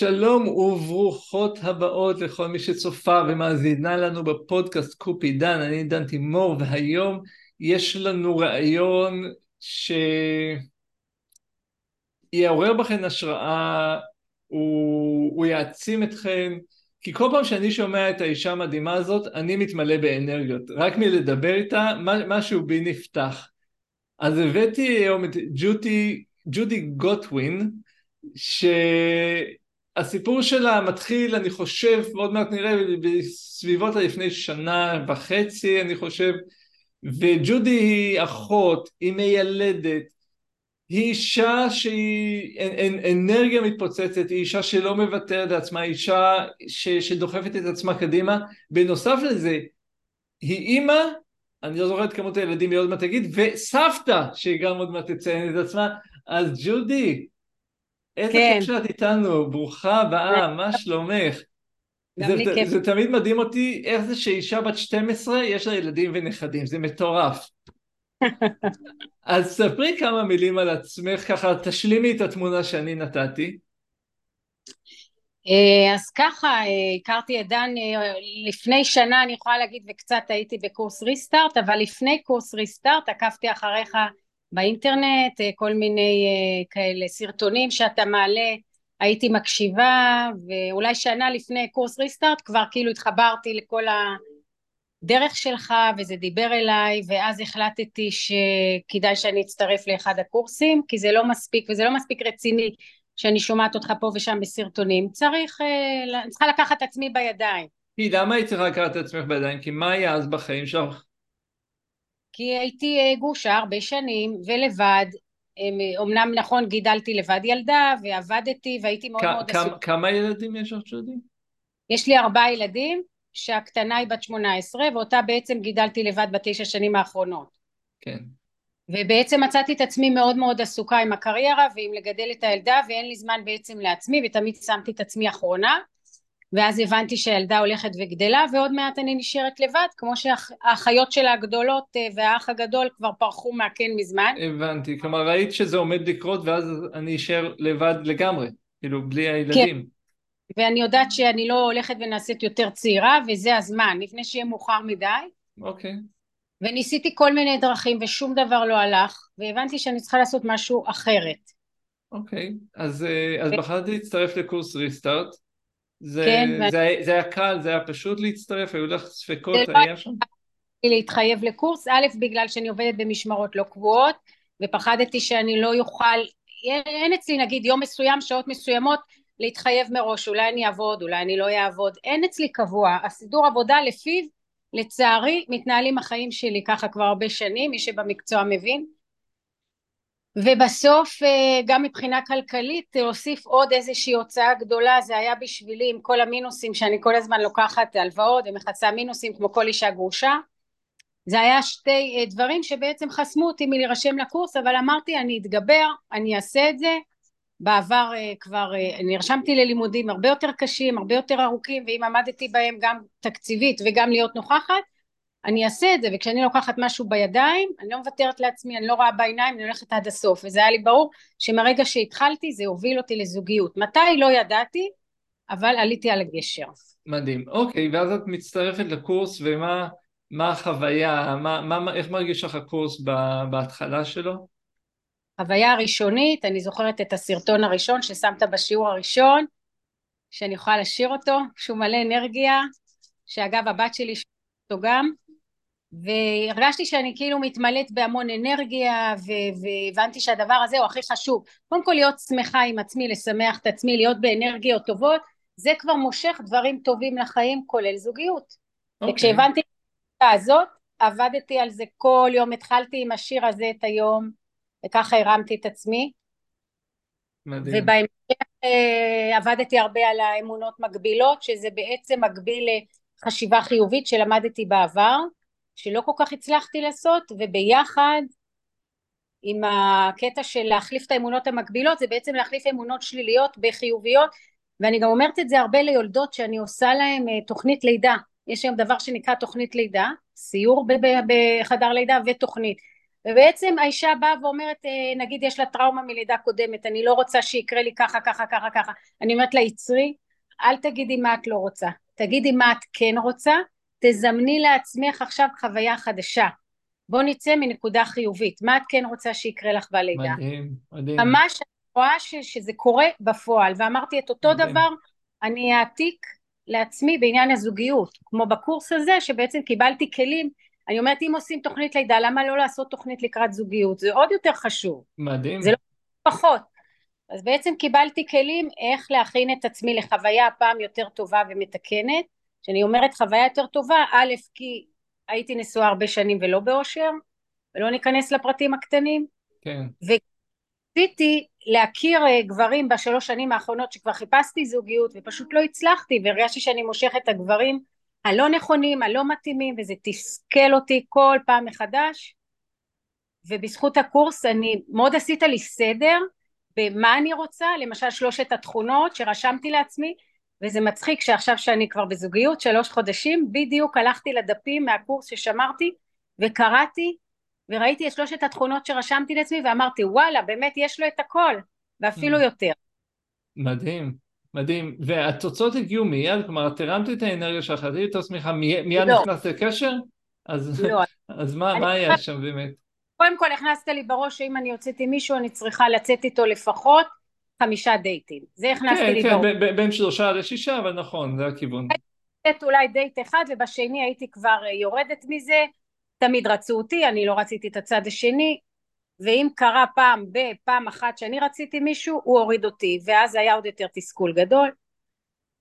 שלום וברוכות הבאות לכל מי שצופה ומאזינה לנו בפודקאסט קופי דן, אני דן תימור והיום יש לנו ראיון שיעורר בכם השראה, הוא, הוא יעצים אתכם, כי כל פעם שאני שומע את האישה המדהימה הזאת אני מתמלא באנרגיות, רק מלדבר איתה משהו בי נפתח. אז הבאתי היום את ג'ודי, ג'ודי גוטווין ש... הסיפור שלה מתחיל, אני חושב, ועוד מעט נראה, בסביבות לפני שנה וחצי, אני חושב, וג'ודי היא אחות, היא מיילדת, היא אישה שהיא אנ, אנרגיה מתפוצצת, היא אישה שלא מוותרת לעצמה, היא אישה ש, שדוחפת את עצמה קדימה, בנוסף לזה, היא אימא, אני לא זוכר את כמות הילדים, היא עוד מעט תגיד, וסבתא, שהיא גם עוד מעט תציין את עצמה, אז ג'ודי, איזה כן. כיף שאת איתנו, ברוכה הבאה, מה שלומך? זה, זה, זה תמיד מדהים אותי איך זה שאישה בת 12 יש לה ילדים ונכדים, זה מטורף. אז ספרי כמה מילים על עצמך, ככה תשלימי את התמונה שאני נתתי. אה, אז ככה, אה, הכרתי את דן אה, לפני שנה, אני יכולה להגיד, וקצת הייתי בקורס ריסטארט, אבל לפני קורס ריסטארט עקבתי אחריך באינטרנט, אה, כל מיני אה, כאלה סרטונים שאתה מעלה, הייתי מקשיבה, ואולי שנה לפני קורס ריסטארט כבר כאילו התחברתי לכל הדרך שלך וזה דיבר אליי, ואז החלטתי שכדאי שאני אצטרף לאחד הקורסים, כי זה לא מספיק, וזה לא מספיק רציני שאני שומעת אותך פה ושם בסרטונים, צריך, אה, צריכה לקחת את עצמי בידיים. למה היית צריכה לקחת את עצמך בידיים? כי מה היה אז בחיים שלך? כי הייתי אה, גרושה הרבה שנים ולבד, אמנם נכון גידלתי לבד ילדה ועבדתי והייתי מאוד מאוד עסוקה. כמה ילדים יש לך ג'ודי? יש לי ארבעה ילדים שהקטנה היא בת שמונה עשרה ואותה בעצם גידלתי לבד בתשע שנים האחרונות. כן. ובעצם מצאתי את עצמי מאוד מאוד עסוקה עם הקריירה ועם לגדל את הילדה ואין לי זמן בעצם לעצמי ותמיד שמתי את עצמי אחרונה ואז הבנתי שהילדה הולכת וגדלה ועוד מעט אני נשארת לבד כמו שהאחיות שלה הגדולות אה, והאח הגדול כבר פרחו מהקן מזמן. הבנתי, כלומר ראית שזה עומד לקרות ואז אני אשאר לבד לגמרי, כאילו בלי הילדים. כן. ואני יודעת שאני לא הולכת ונעשית יותר צעירה וזה הזמן לפני שיהיה מאוחר מדי. אוקיי. וניסיתי כל מיני דרכים ושום דבר לא הלך והבנתי שאני צריכה לעשות משהו אחרת. אוקיי, אז, אה, אז בחרתי להצטרף לקורס ריסטארט. זה, כן, זה, ואני... זה היה קל, זה היה פשוט להצטרף, היו לך ספקות, לא היה שם? להתחייב לקורס, א', בגלל שאני עובדת במשמרות לא קבועות, ופחדתי שאני לא יוכל, אין אצלי נגיד יום מסוים, שעות מסוימות, להתחייב מראש, אולי אני אעבוד, אולי אני לא אעבוד, אין אצלי קבוע, הסידור עבודה לפיו, לצערי, מתנהלים החיים שלי ככה כבר הרבה שנים, מי שבמקצוע מבין, ובסוף אה, גם מבחינה כלכלית להוסיף עוד איזושהי הוצאה גדולה זה היה בשבילי עם כל המינוסים שאני כל הזמן לוקחת הלוואות ומכסה מינוסים כמו כל אישה גרושה. זה היה שתי אה, דברים שבעצם חסמו אותי מלהירשם לקורס אבל אמרתי אני אתגבר אני אעשה את זה. בעבר אה, כבר נרשמתי ללימודים הרבה יותר קשים הרבה יותר ארוכים ואם עמדתי בהם גם תקציבית וגם להיות נוכחת אני אעשה את זה וכשאני לוקחת משהו בידיים אני לא מוותרת לעצמי אני לא רואה בעיניים אני הולכת עד הסוף. וזה היה לי ברור שמרגע שהתחלתי זה הוביל אותי לזוגיות. מתי לא ידעתי אבל עליתי על הגשר. מדהים. אוקיי ואז את מצטרפת לקורס ומה מה החוויה מה, מה, איך מרגיש לך הקורס בהתחלה שלו? חוויה הראשונית אני זוכרת את הסרטון הראשון ששמת בשיעור הראשון שאני יכולה לשיר אותו שהוא מלא אנרגיה שאגב הבת שלי אותו גם והרגשתי שאני כאילו מתמלאת בהמון אנרגיה והבנתי שהדבר הזה הוא הכי חשוב קודם כל להיות שמחה עם עצמי לשמח את עצמי להיות באנרגיות טובות זה כבר מושך דברים טובים לחיים כולל זוגיות okay. אוקיי. וכשהבנתי את הזאת עבדתי על זה כל יום התחלתי עם השיר הזה את היום וככה הרמתי את עצמי מדהים ובהמשך אה, עבדתי הרבה על האמונות מגבילות שזה בעצם מקביל לחשיבה חיובית שלמדתי בעבר שלא כל כך הצלחתי לעשות וביחד עם הקטע של להחליף את האמונות המקבילות זה בעצם להחליף אמונות שליליות בחיוביות ואני גם אומרת את זה הרבה ליולדות שאני עושה להן אה, תוכנית לידה. יש היום דבר שנקרא תוכנית לידה סיור בחדר לידה ותוכנית. ובעצם האישה באה ואומרת, אה, נגיד יש לה טראומה מלידה קודמת, אני לא רוצה שיקרה לי ככה, ככה, ככה, ככה. אני אומרת לה, יצרי, אל תגידי מה את לא רוצה, תגידי מה את כן רוצה, תזמני לעצמך עכשיו חוויה חדשה. בוא נצא מנקודה חיובית, מה את כן רוצה שיקרה לך בלידה? מדהים, מדהים. ממש אני רואה ש, שזה קורה בפועל, ואמרתי את אותו מדהים. דבר, אני אעתיק לעצמי בעניין הזוגיות, כמו בקורס הזה שבעצם קיבלתי כלים אני אומרת אם עושים תוכנית לידה למה לא לעשות תוכנית לקראת זוגיות זה עוד יותר חשוב מדהים זה לא פחות אז בעצם קיבלתי כלים איך להכין את עצמי לחוויה הפעם יותר טובה ומתקנת כשאני אומרת חוויה יותר טובה א' כי הייתי נשואה הרבה שנים ולא באושר ולא ניכנס לפרטים הקטנים כן. ורציתי להכיר אה, גברים בשלוש שנים האחרונות שכבר חיפשתי זוגיות ופשוט לא הצלחתי והרגשתי שאני מושכת את הגברים הלא נכונים, הלא מתאימים, וזה תסכל אותי כל פעם מחדש. ובזכות הקורס אני, מאוד עשית לי סדר במה אני רוצה, למשל שלושת התכונות שרשמתי לעצמי, וזה מצחיק שעכשיו שאני כבר בזוגיות שלוש חודשים, בדיוק הלכתי לדפים מהקורס ששמרתי וקראתי וראיתי את שלושת התכונות שרשמתי לעצמי ואמרתי וואלה באמת יש לו את הכל ואפילו mm. יותר. מדהים. מדהים, והתוצאות הגיעו מיד, כלומר את הרמת את האנרגיה שלך, את שמחה, מיד לא. נכנסת לקשר? אז, לא. אז מה, מה היה שם באמת? קודם כל הכנסת לי בראש שאם אני יוצאת עם מישהו אני צריכה לצאת איתו לפחות חמישה דייטים, זה הכנסת כן, לי כן, בראש. כן, בין שלושה לשישה, אבל נכון, זה הכיוון. לתת אולי דייט אחד ובשני הייתי כבר אה, יורדת מזה, תמיד רצו אותי, אני לא רציתי את הצד השני, ואם קרה פעם בפעם אחת שאני רציתי מישהו הוא הוריד אותי ואז היה עוד יותר תסכול גדול.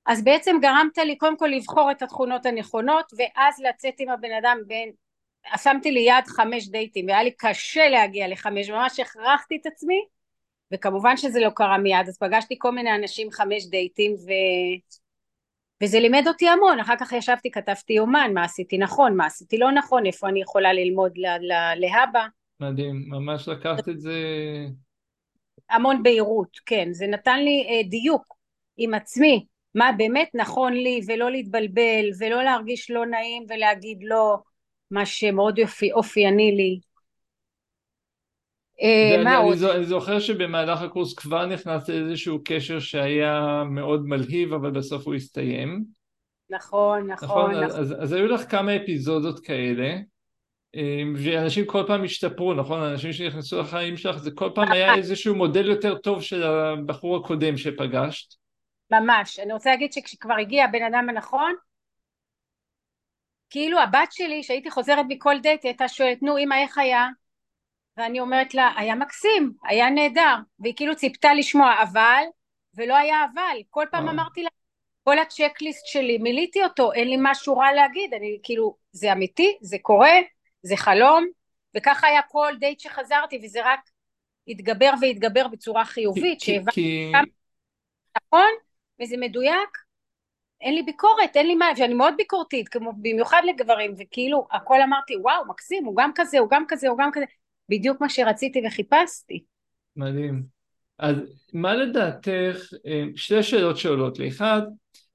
אז בעצם גרמת לי קודם כל לבחור את התכונות הנכונות ואז לצאת עם הבן אדם בין שמתי לי יד חמש דייטים והיה לי קשה להגיע לחמש ממש הכרחתי את עצמי וכמובן שזה לא קרה מיד אז פגשתי כל מיני אנשים חמש דייטים ו... וזה לימד אותי המון. אחר כך ישבתי כתבתי יומן מה עשיתי נכון מה עשיתי לא נכון איפה אני יכולה ללמוד להבא. מדהים, ממש לקחת את זה... המון בהירות, כן, זה נתן לי אה, דיוק עם עצמי, מה באמת נכון לי ולא להתבלבל ולא להרגיש לא נעים ולהגיד לא, מה שמאוד יופי, אופייני לי. אה, מה עוד? אני זוכר שבמהלך הקורס כבר נכנס לאיזשהו קשר שהיה מאוד מלהיב אבל בסוף הוא הסתיים. נכון, נכון, נכון. אז, נכון. אז, אז היו לך כמה אפיזודות כאלה אמ, ואנשים כל פעם השתפרו, נכון? אנשים שנכנסו לחיים שלך, זה כל פעם היה איזשהו מודל יותר טוב של הבחור הקודם שפגשת. ממש. אני רוצה להגיד שכשכבר הגיע הבן אדם הנכון, כאילו הבת שלי, שהייתי חוזרת מכל דייט, הייתה שואלת, נו אמא איך היה? ואני אומרת לה, היה מקסים, היה נהדר, והיא כאילו ציפתה לשמוע אבל, ולא היה אבל, כל פעם אה. אמרתי לה, כל הצ'קליסט שלי, מילאתי אותו, אין לי משהו רע להגיד, אני כאילו, זה אמיתי, זה קורה, זה חלום, וככה היה כל דייט שחזרתי, וזה רק התגבר והתגבר בצורה חיובית, שהבנתי כי... כמה נכון, וזה מדויק, אין לי ביקורת, אין לי מה, ואני מאוד ביקורתית, כמו במיוחד לגברים, וכאילו הכל אמרתי, וואו, מקסים, הוא גם כזה, הוא גם כזה, הוא גם כזה, בדיוק מה שרציתי וחיפשתי. מדהים. אז מה לדעתך, אה, שתי שאלות שעולות לי, אחד,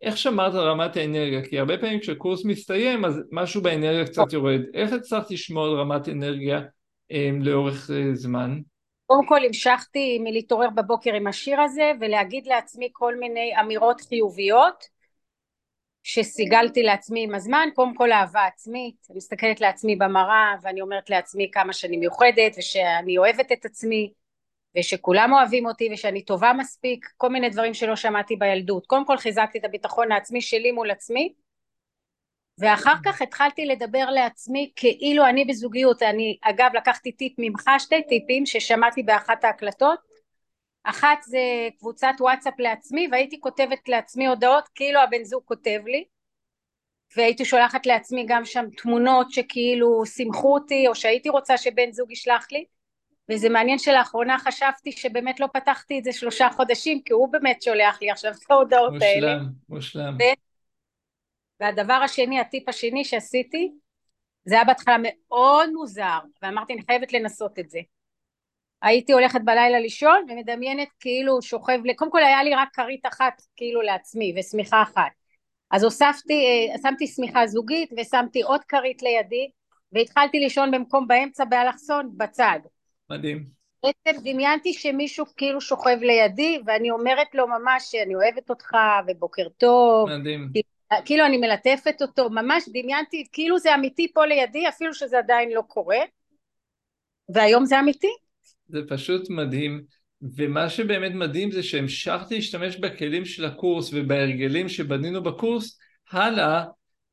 איך שמרת על רמת האנרגיה? כי הרבה פעמים כשקורס מסתיים אז משהו באנרגיה קצת יורד. איך הצלחת לשמור על רמת אנרגיה um, לאורך uh, זמן? קודם כל המשכתי מלהתעורר בבוקר עם השיר הזה ולהגיד לעצמי כל מיני אמירות חיוביות שסיגלתי לעצמי עם הזמן, קודם כל אהבה עצמית, אני מסתכלת לעצמי במראה ואני אומרת לעצמי כמה שאני מיוחדת ושאני אוהבת את עצמי ושכולם אוהבים אותי ושאני טובה מספיק, כל מיני דברים שלא שמעתי בילדות. קודם כל חיזקתי את הביטחון העצמי שלי מול עצמי, ואחר כך התחלתי לדבר לעצמי כאילו אני בזוגיות. אני אגב לקחתי טיפ ממך, שתי טיפים ששמעתי באחת ההקלטות. אחת זה קבוצת וואטסאפ לעצמי והייתי כותבת לעצמי הודעות כאילו הבן זוג כותב לי והייתי שולחת לעצמי גם שם תמונות שכאילו שימחו אותי או שהייתי רוצה שבן זוג ישלח לי וזה מעניין שלאחרונה חשבתי שבאמת לא פתחתי את זה שלושה חודשים כי הוא באמת שולח לי עכשיו את ההודעות מושלם, האלה. מושלם, מושלם. והדבר השני, הטיפ השני שעשיתי זה היה בהתחלה מאוד מוזר ואמרתי אני חייבת לנסות את זה. הייתי הולכת בלילה לישון ומדמיינת כאילו שוכב, קודם כל היה לי רק כרית אחת כאילו לעצמי ושמיכה אחת אז הוספתי, אה, שמתי שמיכה זוגית ושמתי עוד כרית לידי והתחלתי לישון במקום באמצע באלכסון בצד. מדהים. בעצם דמיינתי שמישהו כאילו שוכב לידי ואני אומרת לו ממש שאני אוהבת אותך ובוקר טוב. מדהים. כאילו אני מלטפת אותו, ממש דמיינתי כאילו זה אמיתי פה לידי אפילו שזה עדיין לא קורה. והיום זה אמיתי. זה פשוט מדהים. ומה שבאמת מדהים זה שהמשכתי להשתמש בכלים של הקורס ובהרגלים שבנינו בקורס הלאה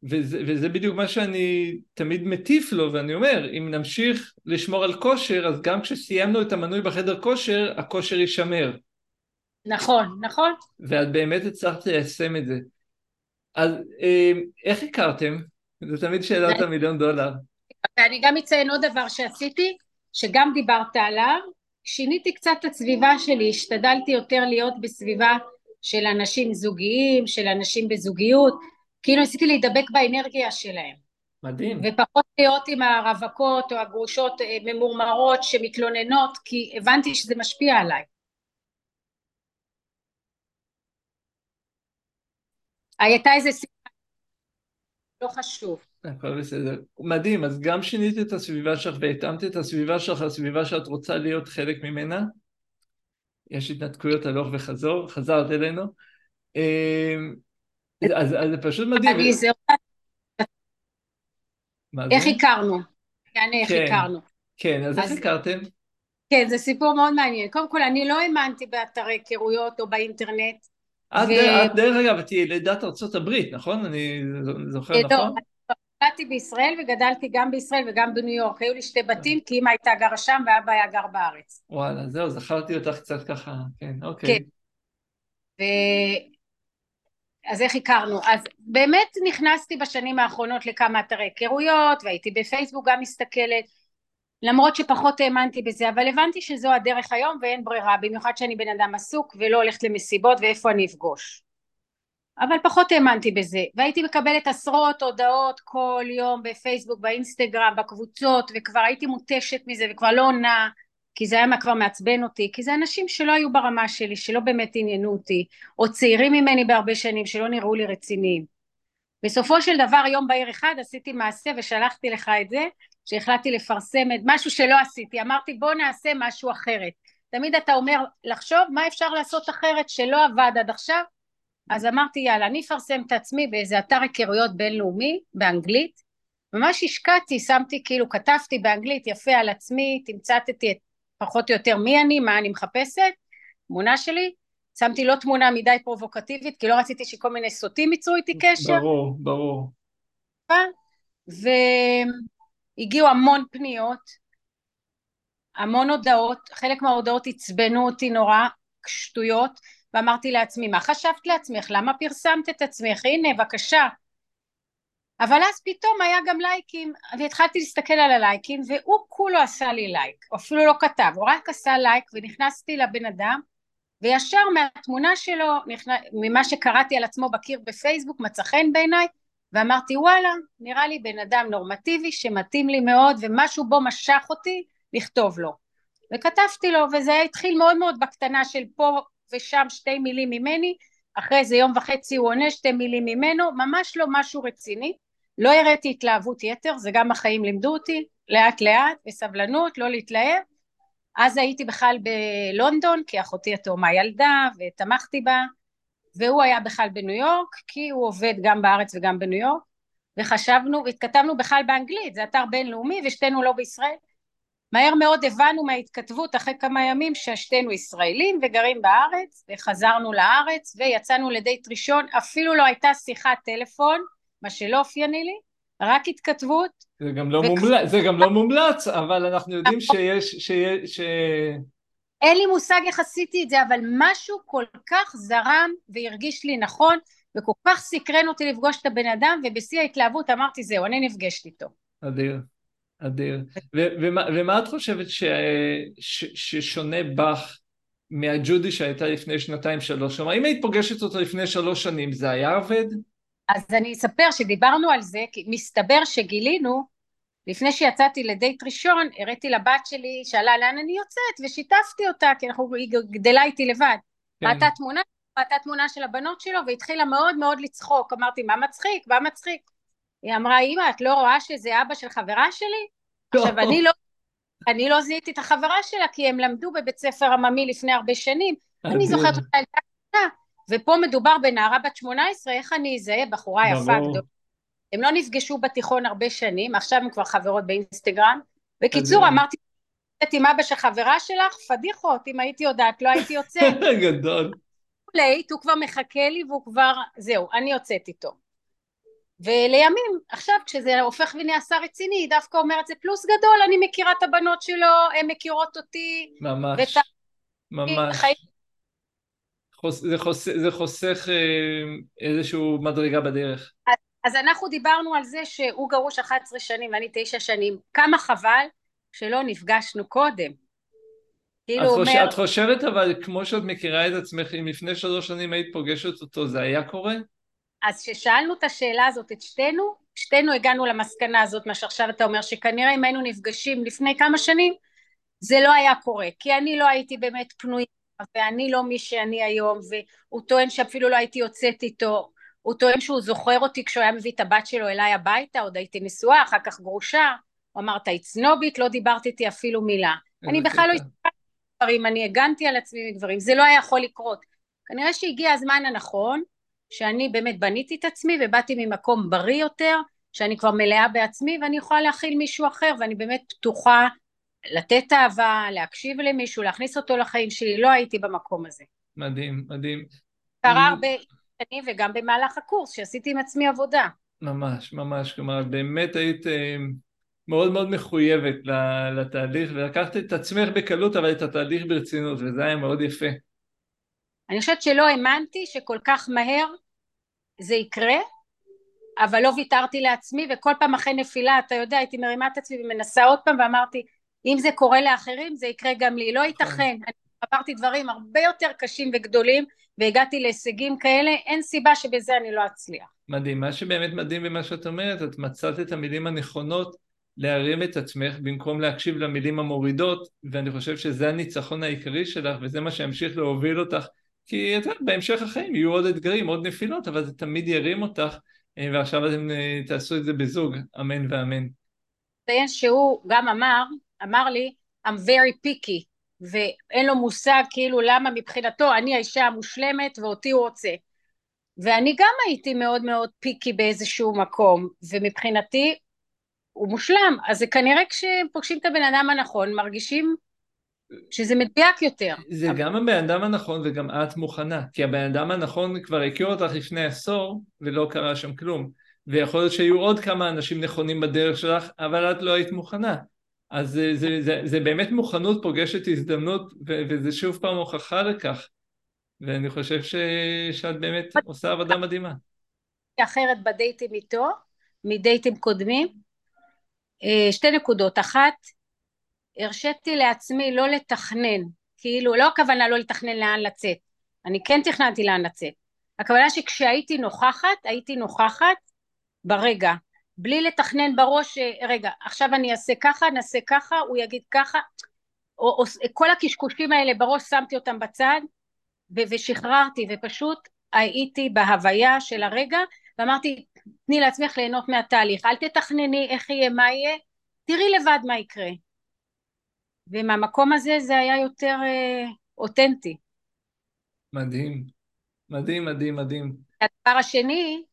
וזה, וזה בדיוק מה שאני תמיד מטיף לו ואני אומר אם נמשיך לשמור על כושר אז גם כשסיימנו את המנוי בחדר כושר הכושר יישמר. נכון נכון. ואת באמת הצלחת ליישם את זה. אז אה, איך הכרתם? זו תמיד שאלת המיליון דולר. ואני גם אציין עוד דבר שעשיתי שגם דיברת עליו שיניתי קצת את הסביבה שלי השתדלתי יותר להיות בסביבה של אנשים זוגיים של אנשים בזוגיות כאילו ניסיתי להידבק באנרגיה שלהם. מדהים. ופחות להיות עם הרווקות או הגרושות אה, ממורמרות שמתלוננות, כי הבנתי שזה משפיע עליי. הייתה איזה סיבה, לא חשוב. הכל בסדר. מדהים, אז גם שינית את הסביבה שלך והתאמת את הסביבה שלך לסביבה שאת רוצה להיות חלק ממנה. יש התנתקויות הלוך וחזור, חזרת אלינו. אה, אז, אז זה פשוט מדהים. אני זה... איך הכרנו? יעני איך כן, הכרנו. כן, אז, איך הכרתם? כן, זה סיפור מאוד מעניין. קודם כל, אני לא האמנתי באתרי היכרויות או באינטרנט. את, ו... את דרך אגב, את ילידת ארצות הברית, נכון? אני זוכר לא, גדלתי בישראל וגדלתי גם בישראל וגם בניו יורק. היו לי שתי בתים כי אמא הייתה גרה שם ואבא היה גר בארץ. וואלה, זהו, זכרתי אותך קצת ככה, כן, אוקיי. כן. אז איך הכרנו? אז באמת נכנסתי בשנים האחרונות לכמה אתרי היכרויות והייתי בפייסבוק גם מסתכלת למרות שפחות האמנתי בזה אבל הבנתי שזו הדרך היום ואין ברירה במיוחד שאני בן אדם עסוק ולא הולכת למסיבות ואיפה אני אפגוש אבל פחות האמנתי בזה והייתי מקבלת עשרות הודעות כל יום בפייסבוק באינסטגרם בקבוצות וכבר הייתי מותשת מזה וכבר לא עונה כי זה היה כבר מעצבן אותי, כי זה אנשים שלא היו ברמה שלי, שלא באמת עניינו אותי, או צעירים ממני בהרבה שנים שלא נראו לי רציניים. בסופו של דבר יום בהיר אחד עשיתי מעשה ושלחתי לך את זה, שהחלטתי לפרסם את משהו שלא עשיתי, אמרתי בוא נעשה משהו אחרת. תמיד אתה אומר לחשוב מה אפשר לעשות אחרת שלא עבד עד עכשיו, אז אמרתי יאללה אני אפרסם את עצמי באיזה אתר היכרויות בינלאומי באנגלית, ממש השקעתי, שמתי כאילו כתבתי באנגלית יפה על עצמי, תמצתתי את פחות או יותר מי אני, מה אני מחפשת, תמונה שלי, שמתי לא תמונה מדי פרובוקטיבית, כי לא רציתי שכל מיני סוטים ייצרו איתי קשר. ברור, ברור. והגיעו המון פניות, המון הודעות, חלק מההודעות עצבנו אותי נורא, שטויות, ואמרתי לעצמי, מה חשבת לעצמך? למה פרסמת את עצמך? הנה, בבקשה, אבל אז פתאום היה גם לייקים, והתחלתי להסתכל על הלייקים, והוא כולו עשה לי לייק, אפילו לא כתב, הוא רק עשה לייק, ונכנסתי לבן אדם, וישר מהתמונה שלו, ממה שקראתי על עצמו בקיר בפייסבוק, מצא חן בעיניי, ואמרתי וואלה, נראה לי בן אדם נורמטיבי שמתאים לי מאוד, ומשהו בו משך אותי לכתוב לו. וכתבתי לו, וזה התחיל מאוד מאוד בקטנה של פה ושם שתי מילים ממני, אחרי איזה יום וחצי הוא עונה שתי מילים ממנו, ממש לא משהו רציני. לא הראיתי התלהבות יתר, זה גם החיים לימדו אותי, לאט לאט, בסבלנות, לא להתלהב. אז הייתי בכלל בלונדון, כי אחותי התאומה ילדה, ותמכתי בה, והוא היה בכלל בניו יורק, כי הוא עובד גם בארץ וגם בניו יורק, וחשבנו, והתכתבנו בכלל באנגלית, זה אתר בינלאומי, ושתינו לא בישראל. מהר מאוד הבנו מההתכתבות אחרי כמה ימים ששתינו ישראלים וגרים בארץ, וחזרנו לארץ, ויצאנו לדייט ראשון, אפילו לא הייתה שיחת טלפון, מה שלא אופייני לי, רק התכתבות. זה גם לא, וכ... מומלץ, זה גם לא מומלץ, אבל אנחנו יודעים. שיש... שיש ש... אין לי מושג איך עשיתי את זה, אבל משהו כל כך זרם והרגיש לי נכון, וכל כך סקרן אותי לפגוש את הבן אדם, ובשיא ההתלהבות אמרתי, זהו, אני נפגשת איתו. אדיר, אדיר. ו- ומה, ומה את חושבת ש- ש- ששונה בך מהג'ודי שהייתה לפני שנתיים שלוש? כלומר, אם היית פוגשת אותו לפני שלוש שנים, זה היה עובד? אז אני אספר שדיברנו על זה, כי מסתבר שגילינו, לפני שיצאתי לדייט ראשון, הראיתי לבת שלי, שאלה לאן אני יוצאת, ושיתפתי אותה, כי אנחנו, היא גדלה איתי לבד. כן. ראתה תמונה, ראתה תמונה של הבנות שלו, והתחילה מאוד מאוד לצחוק. אמרתי, מה מצחיק? מה מצחיק? היא אמרה, אמא, את לא רואה שזה אבא של חברה שלי? עכשיו, אני לא, אני לא זיהיתי את החברה שלה, כי הם למדו בבית ספר עממי לפני הרבה שנים. אני זוכרת אותה ילדה קטנה, ופה מדובר בנערה בת 18, איך אני אזהה בחורה יפה גדולה? הם לא נפגשו בתיכון הרבה שנים, עכשיו הם כבר חברות באינסטגרם. בקיצור, אמרתי, עם אבא של חברה שלך, פדיחות, אם הייתי יודעת, לא הייתי יוצאת. גדול. הוא כבר מחכה לי והוא כבר, זהו, אני יוצאת איתו. ולימים, עכשיו כשזה הופך שר רציני, היא דווקא אומרת זה פלוס גדול, אני מכירה את הבנות שלו, הן מכירות אותי. ממש, ות... ממש. חי... חוס... זה, חוס... זה חוסך אה, איזשהו מדרגה בדרך. אז, אז אנחנו דיברנו על זה שהוא גרוש 11 שנים ואני 9 שנים, כמה חבל שלא נפגשנו קודם. כאילו אומר... חוש... את חושבת אבל כמו שאת מכירה את עצמך, אם לפני שלוש שנים היית פוגשת אותו, זה היה קורה? אז כששאלנו את השאלה הזאת את שתינו, שתינו הגענו למסקנה הזאת, מה שעכשיו אתה אומר, שכנראה אם היינו נפגשים לפני כמה שנים, זה לא היה קורה, כי אני לא הייתי באמת פנויה, ואני לא מי שאני היום, והוא טוען שאפילו לא הייתי יוצאת איתו, הוא טוען שהוא זוכר אותי כשהוא היה מביא את הבת שלו אליי הביתה, עוד הייתי נשואה, אחר כך גרושה, הוא אמר, אתה צנובית, לא דיברת איתי אפילו מילה. אני בכלל לא הסתכלתי על דברים, אני הגנתי על עצמי מגברים, זה לא היה יכול לקרות. כנראה שהגיע הזמן הנכון, שאני באמת בניתי את עצמי ובאתי ממקום בריא יותר, שאני כבר מלאה בעצמי ואני יכולה להכיל מישהו אחר ואני באמת פתוחה לתת אהבה, להקשיב למישהו, להכניס אותו לחיים שלי, לא הייתי במקום הזה. מדהים, מדהים. קרה הרבה שנים וגם במהלך הקורס שעשיתי עם עצמי עבודה. ממש, ממש, כלומר באמת היית אה, מאוד מאוד מחויבת לתהליך ולקחת את עצמך בקלות אבל את התהליך ברצינות וזה היה מאוד יפה. אני חושבת שלא האמנתי שכל כך מהר זה יקרה, אבל לא ויתרתי לעצמי, וכל פעם אחרי נפילה, אתה יודע, הייתי מרימה את עצמי ומנסה עוד פעם, ואמרתי, אם זה קורה לאחרים, זה יקרה גם לי. לא נכון. ייתכן. אני עברתי דברים הרבה יותר קשים וגדולים, והגעתי להישגים כאלה, אין סיבה שבזה אני לא אצליח. מדהים. מה שבאמת מדהים במה שאת אומרת, את מצאת את המילים הנכונות להרים את עצמך במקום להקשיב למילים המורידות, ואני חושב שזה הניצחון העיקרי שלך, וזה מה שימשיך להוביל אותך כי את יודעת, בהמשך החיים יהיו עוד אתגרים, עוד נפילות, אבל זה תמיד ירים אותך, אה, ועכשיו אתם אה, תעשו את זה בזוג, אמן ואמן. ציין שהוא גם אמר, אמר לי, I'm very picky, ואין לו מושג כאילו למה מבחינתו אני האישה המושלמת ואותי הוא רוצה. ואני גם הייתי מאוד מאוד פיקי באיזשהו מקום, ומבחינתי הוא מושלם. אז זה כנראה כשפוגשים את הבן אדם הנכון, מרגישים שזה מדויק יותר. זה אבל... גם הבן אדם הנכון וגם את מוכנה, כי הבן אדם הנכון כבר הכיר אותך לפני עשור ולא קרה שם כלום. ויכול להיות שהיו עוד כמה אנשים נכונים בדרך שלך, אבל את לא היית מוכנה. אז זה, זה, זה, זה באמת מוכנות פוגשת הזדמנות, ו, וזה שוב פעם הוכחה לכך. ואני חושב ש, שאת באמת עושה עבודה מדהימה. אחרת בדייטים איתו, מדייטים קודמים. אה, שתי נקודות. אחת, הרשיתי לעצמי לא לתכנן, כאילו לא הכוונה לא לתכנן לאן לצאת, אני כן תכננתי לאן לצאת, הכוונה שכשהייתי נוכחת, הייתי נוכחת ברגע, בלי לתכנן בראש, רגע, עכשיו אני אעשה ככה, נעשה ככה, הוא יגיד ככה, או, או כל הקשקושים האלה בראש שמתי אותם בצד ו- ושחררתי ופשוט הייתי בהוויה של הרגע ואמרתי תני לעצמך ליהנות מהתהליך, אל תתכנני איך יהיה, מה יהיה, תראי לבד מה יקרה. ומהמקום הזה זה היה יותר אה, אותנטי. מדהים, מדהים, מדהים, מדהים. הדבר השני,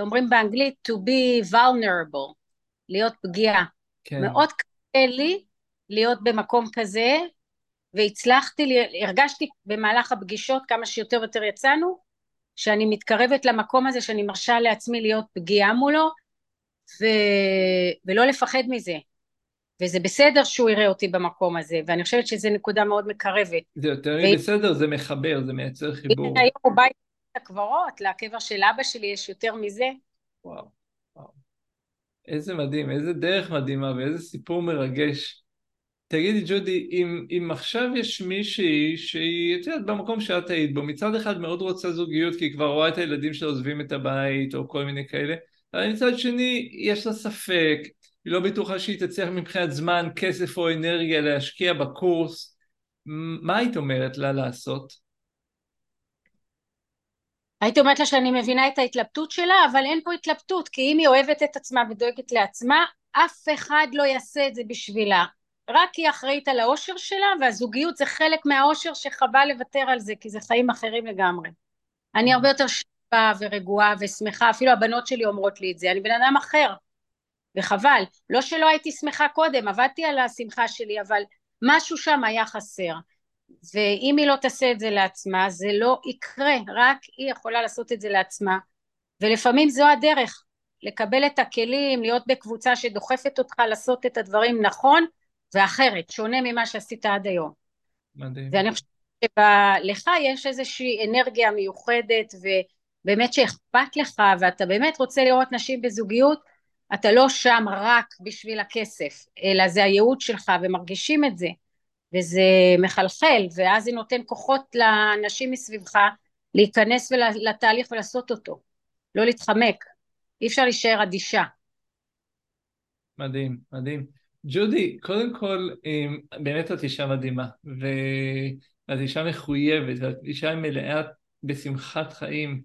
אומרים באנגלית to be vulnerable, להיות פגיעה. כן. מאוד קשה לי להיות במקום כזה, והצלחתי, הרגשתי במהלך הפגישות, כמה שיותר ויותר יצאנו, שאני מתקרבת למקום הזה שאני מרשה לעצמי להיות פגיעה מולו, ו... ולא לפחד מזה. וזה בסדר שהוא יראה אותי במקום הזה, ואני חושבת שזו נקודה מאוד מקרבת. זה יותר ו... בסדר, זה מחבר, זה מייצר חיבור. הנה היום הוא בא את הקברות, לקבר של אבא שלי יש יותר מזה. וואו, וואו. איזה מדהים, איזה דרך מדהימה ואיזה סיפור מרגש. תגידי ג'ודי, אם, אם עכשיו יש מישהי שהיא, את יודעת, במקום שאת היית בו, מצד אחד מאוד רוצה זוגיות כי היא כבר רואה את הילדים שלה עוזבים את הבית או כל מיני כאלה, אבל מצד שני יש לה ספק, היא לא בטוחה שהיא תצליח מבחינת זמן, כסף או אנרגיה להשקיע בקורס, מה היית אומרת לה לעשות? הייתי אומרת לה שאני מבינה את ההתלבטות שלה, אבל אין פה התלבטות, כי אם היא אוהבת את עצמה ודואגת לעצמה, אף אחד לא יעשה את זה בשבילה. רק היא אחראית על האושר שלה, והזוגיות זה חלק מהאושר שחבל לוותר על זה, כי זה חיים אחרים לגמרי. אני הרבה יותר שקופה ורגועה ושמחה, אפילו הבנות שלי אומרות לי את זה, אני בן אדם אחר, וחבל. לא שלא הייתי שמחה קודם, עבדתי על השמחה שלי, אבל משהו שם היה חסר. ואם היא לא תעשה את זה לעצמה, זה לא יקרה, רק היא יכולה לעשות את זה לעצמה. ולפעמים זו הדרך, לקבל את הכלים, להיות בקבוצה שדוחפת אותך לעשות את הדברים נכון ואחרת, שונה ממה שעשית עד היום. מדהים. ואני חושבת שלך יש איזושהי אנרגיה מיוחדת ובאמת שאכפת לך ואתה באמת רוצה לראות נשים בזוגיות, אתה לא שם רק בשביל הכסף, אלא זה הייעוד שלך ומרגישים את זה. וזה מחלחל, ואז זה נותן כוחות לאנשים מסביבך להיכנס לתהליך ולעשות אותו, לא להתחמק. אי אפשר להישאר אדישה. מדהים, מדהים. ג'ודי, קודם כל, באמת את אישה מדהימה, ואת אישה מחויבת, ואת אישה מלאה בשמחת חיים.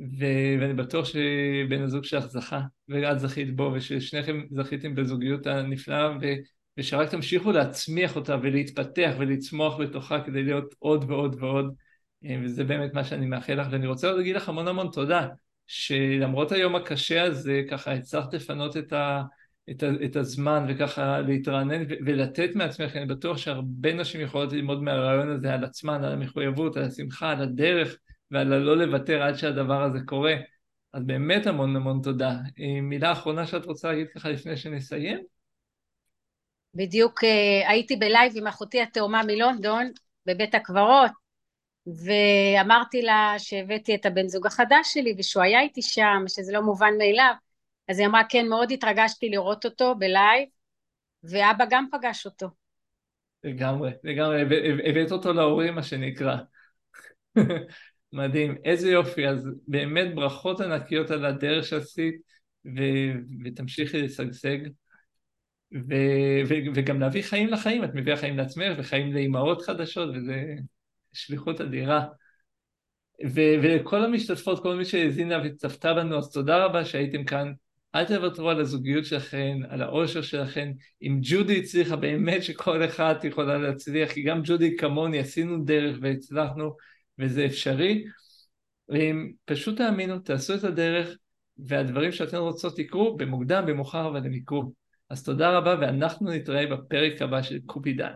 ואני בטוח שבן הזוג שלך זכה, ואת זכית בו, וששניכם זכיתם בזוגיות הנפלאה, ו... ושרק תמשיכו להצמיח אותה ולהתפתח ולצמוח בתוכה כדי להיות עוד ועוד ועוד, וזה באמת מה שאני מאחל לך, ואני רוצה להגיד לך המון המון תודה. שלמרות היום הקשה הזה, ככה הצלחת לפנות את, ה, את, ה, את הזמן וככה להתרענן ולתת מעצמך, אני בטוח שהרבה נשים יכולות ללמוד מהרעיון הזה על עצמן, על המחויבות, על השמחה, על הדרך ועל הלא לוותר עד שהדבר הזה קורה. אז באמת המון המון תודה. מילה אחרונה שאת רוצה להגיד ככה לפני שנסיים? בדיוק אה, הייתי בלייב עם אחותי התאומה מלונדון, בבית הקברות, ואמרתי לה שהבאתי את הבן זוג החדש שלי ושהוא היה איתי שם, שזה לא מובן מאליו, אז היא אמרה כן מאוד התרגשתי לראות אותו בלייב ואבא גם פגש אותו. לגמרי, לגמרי, הבאת אותו להורים מה שנקרא. מדהים, איזה יופי, אז באמת ברכות ענקיות על הדרך שעשית ו- ותמשיכי לשגשג ו- ו- וגם להביא חיים לחיים, את מביאה חיים לעצמך וחיים לאימהות חדשות וזה שליחות אדירה. ו- ולכל המשתתפות, כל מי שהאזינה וצפתה בנו, אז תודה רבה שהייתם כאן. אל תוותרו על הזוגיות שלכם, על האושר שלכם. אם ג'ודי הצליחה, באמת שכל אחד יכולה להצליח, כי גם ג'ודי כמוני עשינו דרך והצלחנו, וזה אפשרי. פשוט תאמינו, תעשו את הדרך, והדברים שאתן רוצות יקרו, במוקדם, במאוחר, אבל הם יקרו. אז תודה רבה, ואנחנו נתראה בפרק הבא של קופידן.